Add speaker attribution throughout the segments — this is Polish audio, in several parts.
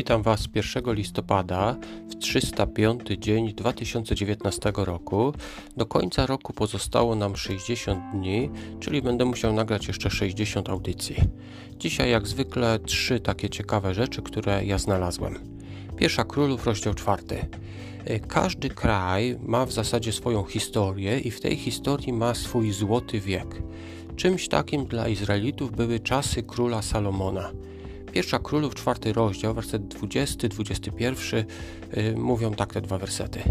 Speaker 1: Witam Was 1 listopada w 305 dzień 2019 roku. Do końca roku pozostało nam 60 dni, czyli będę musiał nagrać jeszcze 60 audycji. Dzisiaj, jak zwykle, trzy takie ciekawe rzeczy, które ja znalazłem. Pierwsza Królów, rozdział czwarty. Każdy kraj ma w zasadzie swoją historię i w tej historii ma swój złoty wiek. Czymś takim dla Izraelitów były czasy króla Salomona. Pierwsza Królów, czwarty rozdział, werset 20-21 yy, mówią tak te dwa wersety.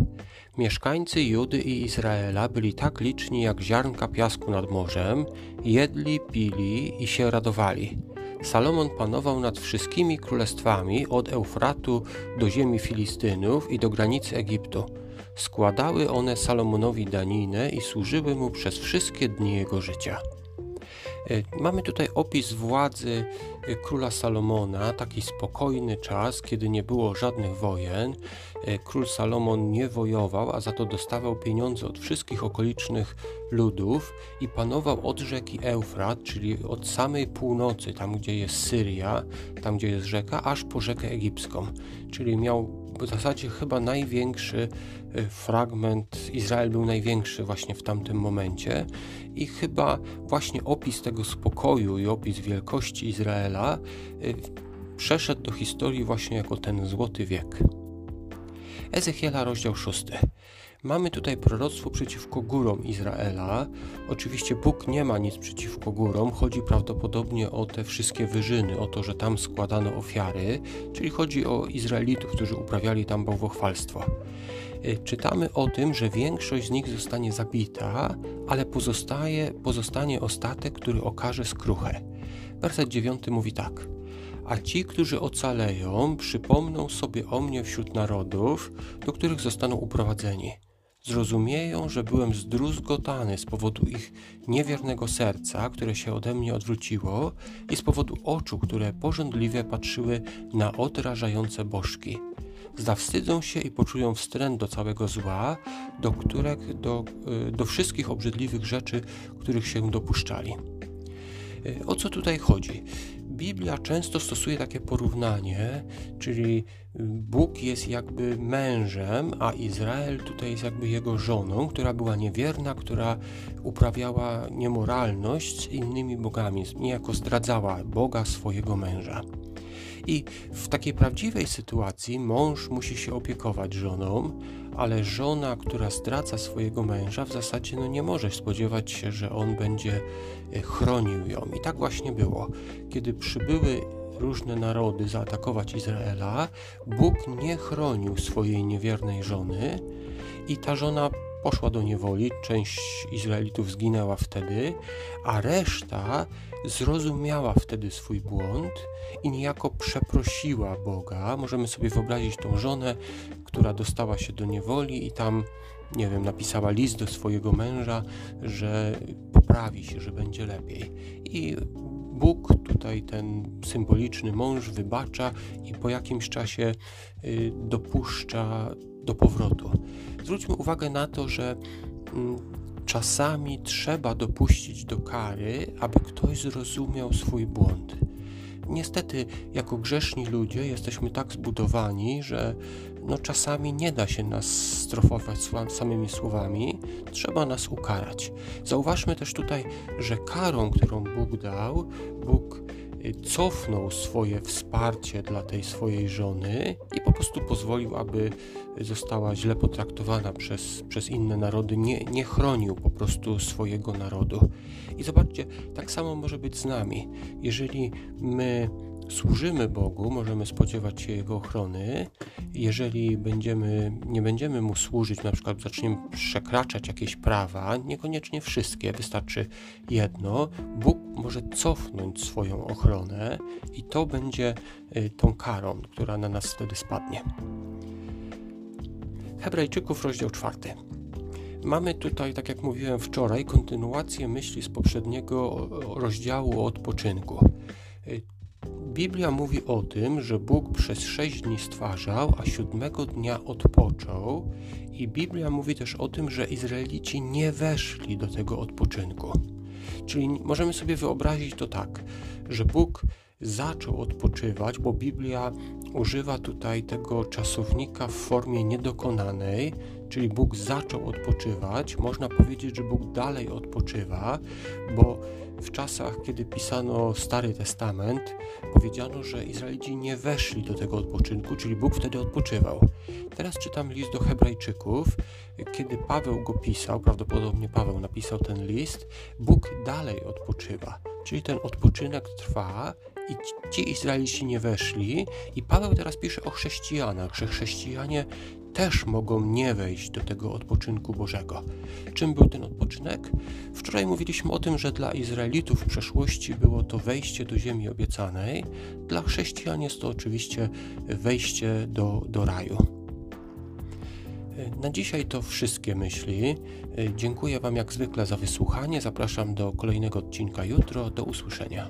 Speaker 1: Mieszkańcy Judy i Izraela byli tak liczni jak ziarnka piasku nad morzem, jedli, pili i się radowali. Salomon panował nad wszystkimi królestwami od Eufratu do ziemi Filistynów i do granicy Egiptu. Składały one Salomonowi daninę i służyły mu przez wszystkie dni jego życia. E, mamy tutaj opis władzy e, króla Salomona, taki spokojny czas, kiedy nie było żadnych wojen. E, król Salomon nie wojował, a za to dostawał pieniądze od wszystkich okolicznych ludów i panował od rzeki Eufrat, czyli od samej północy, tam gdzie jest Syria, tam gdzie jest rzeka, aż po rzekę egipską. Czyli miał w zasadzie chyba największy y, fragment, Izrael był największy właśnie w tamtym momencie i chyba właśnie opis tego spokoju i opis wielkości Izraela y, przeszedł do historii właśnie jako ten złoty wiek. Ezechiela, rozdział 6. Mamy tutaj proroctwo przeciwko górom Izraela. Oczywiście Bóg nie ma nic przeciwko górom, chodzi prawdopodobnie o te wszystkie wyżyny, o to, że tam składano ofiary, czyli chodzi o Izraelitów, którzy uprawiali tam bałwochwalstwo. Y, czytamy o tym, że większość z nich zostanie zabita, ale pozostaje, pozostanie ostatek, który okaże skruchę. Werset 9 mówi tak. A ci, którzy ocaleją, przypomną sobie o mnie wśród narodów, do których zostaną uprowadzeni zrozumieją, że byłem zdruzgotany z powodu ich niewiernego serca, które się ode mnie odwróciło, i z powodu oczu, które porządliwie patrzyły na odrażające bożki. Zawstydzą się i poczują wstręt do całego zła, do, których, do, y, do wszystkich obrzydliwych rzeczy, których się dopuszczali. Y, o co tutaj chodzi? Biblia często stosuje takie porównanie, czyli Bóg jest jakby mężem, a Izrael tutaj jest jakby jego żoną, która była niewierna, która uprawiała niemoralność z innymi bogami, niejako zdradzała Boga swojego męża. I w takiej prawdziwej sytuacji mąż musi się opiekować żoną, ale żona, która zdradza swojego męża, w zasadzie no nie może spodziewać się, że on będzie e, chronił ją. I tak właśnie było. Kiedy przybyły różne narody zaatakować Izraela, Bóg nie chronił swojej niewiernej żony i ta żona poszła do niewoli, część Izraelitów zginęła wtedy, a reszta zrozumiała wtedy swój błąd i niejako przeprosiła Boga. Możemy sobie wyobrazić tą żonę, która dostała się do niewoli i tam, nie wiem, napisała list do swojego męża, że poprawi się, że będzie lepiej. I Bóg, tutaj ten symboliczny mąż, wybacza i po jakimś czasie y, dopuszcza do powrotu. Zwróćmy uwagę na to, że mm, czasami trzeba dopuścić do kary, aby ktoś zrozumiał swój błąd. Niestety, jako grzeszni ludzie, jesteśmy tak zbudowani, że no, czasami nie da się nas strofować samymi słowami, trzeba nas ukarać. Zauważmy też tutaj, że karą, którą Bóg dał, Bóg cofnął swoje wsparcie dla tej swojej żony i po prostu pozwolił, aby została źle potraktowana przez, przez inne narody, nie, nie chronił po prostu swojego narodu. I zobaczcie, tak samo może być z nami. Jeżeli my służymy Bogu, możemy spodziewać się Jego ochrony. Jeżeli będziemy, nie będziemy Mu służyć, na przykład zaczniemy przekraczać jakieś prawa, niekoniecznie wszystkie, wystarczy jedno, Bóg może cofnąć swoją ochronę i to będzie y, tą karą, która na nas wtedy spadnie. Hebrajczyków, rozdział czwarty. Mamy tutaj, tak jak mówiłem wczoraj, kontynuację myśli z poprzedniego rozdziału o odpoczynku. Y, Biblia mówi o tym, że Bóg przez sześć dni stwarzał, a siódmego dnia odpoczął, i Biblia mówi też o tym, że Izraelici nie weszli do tego odpoczynku. Czyli możemy sobie wyobrazić to tak, że Bóg zaczął odpoczywać, bo Biblia używa tutaj tego czasownika w formie niedokonanej, czyli Bóg zaczął odpoczywać. Można powiedzieć, że Bóg dalej odpoczywa, bo w czasach, kiedy pisano Stary Testament, powiedziano, że Izraelici nie weszli do tego odpoczynku, czyli Bóg wtedy odpoczywał. Teraz czytam list do Hebrajczyków. Kiedy Paweł go pisał, prawdopodobnie Paweł napisał ten list, Bóg dalej odpoczywa. Czyli ten odpoczynek trwa i ci Izraelici nie weszli. I Paweł teraz pisze o chrześcijanach, że chrześcijanie też mogą nie wejść do tego odpoczynku Bożego. Czym był ten odpoczynek? Wczoraj mówiliśmy o tym, że dla Izraelitów w przeszłości było to wejście do ziemi obiecanej, dla chrześcijan jest to oczywiście wejście do, do raju. Na dzisiaj to wszystkie myśli. Dziękuję Wam jak zwykle za wysłuchanie. Zapraszam do kolejnego odcinka jutro. Do usłyszenia.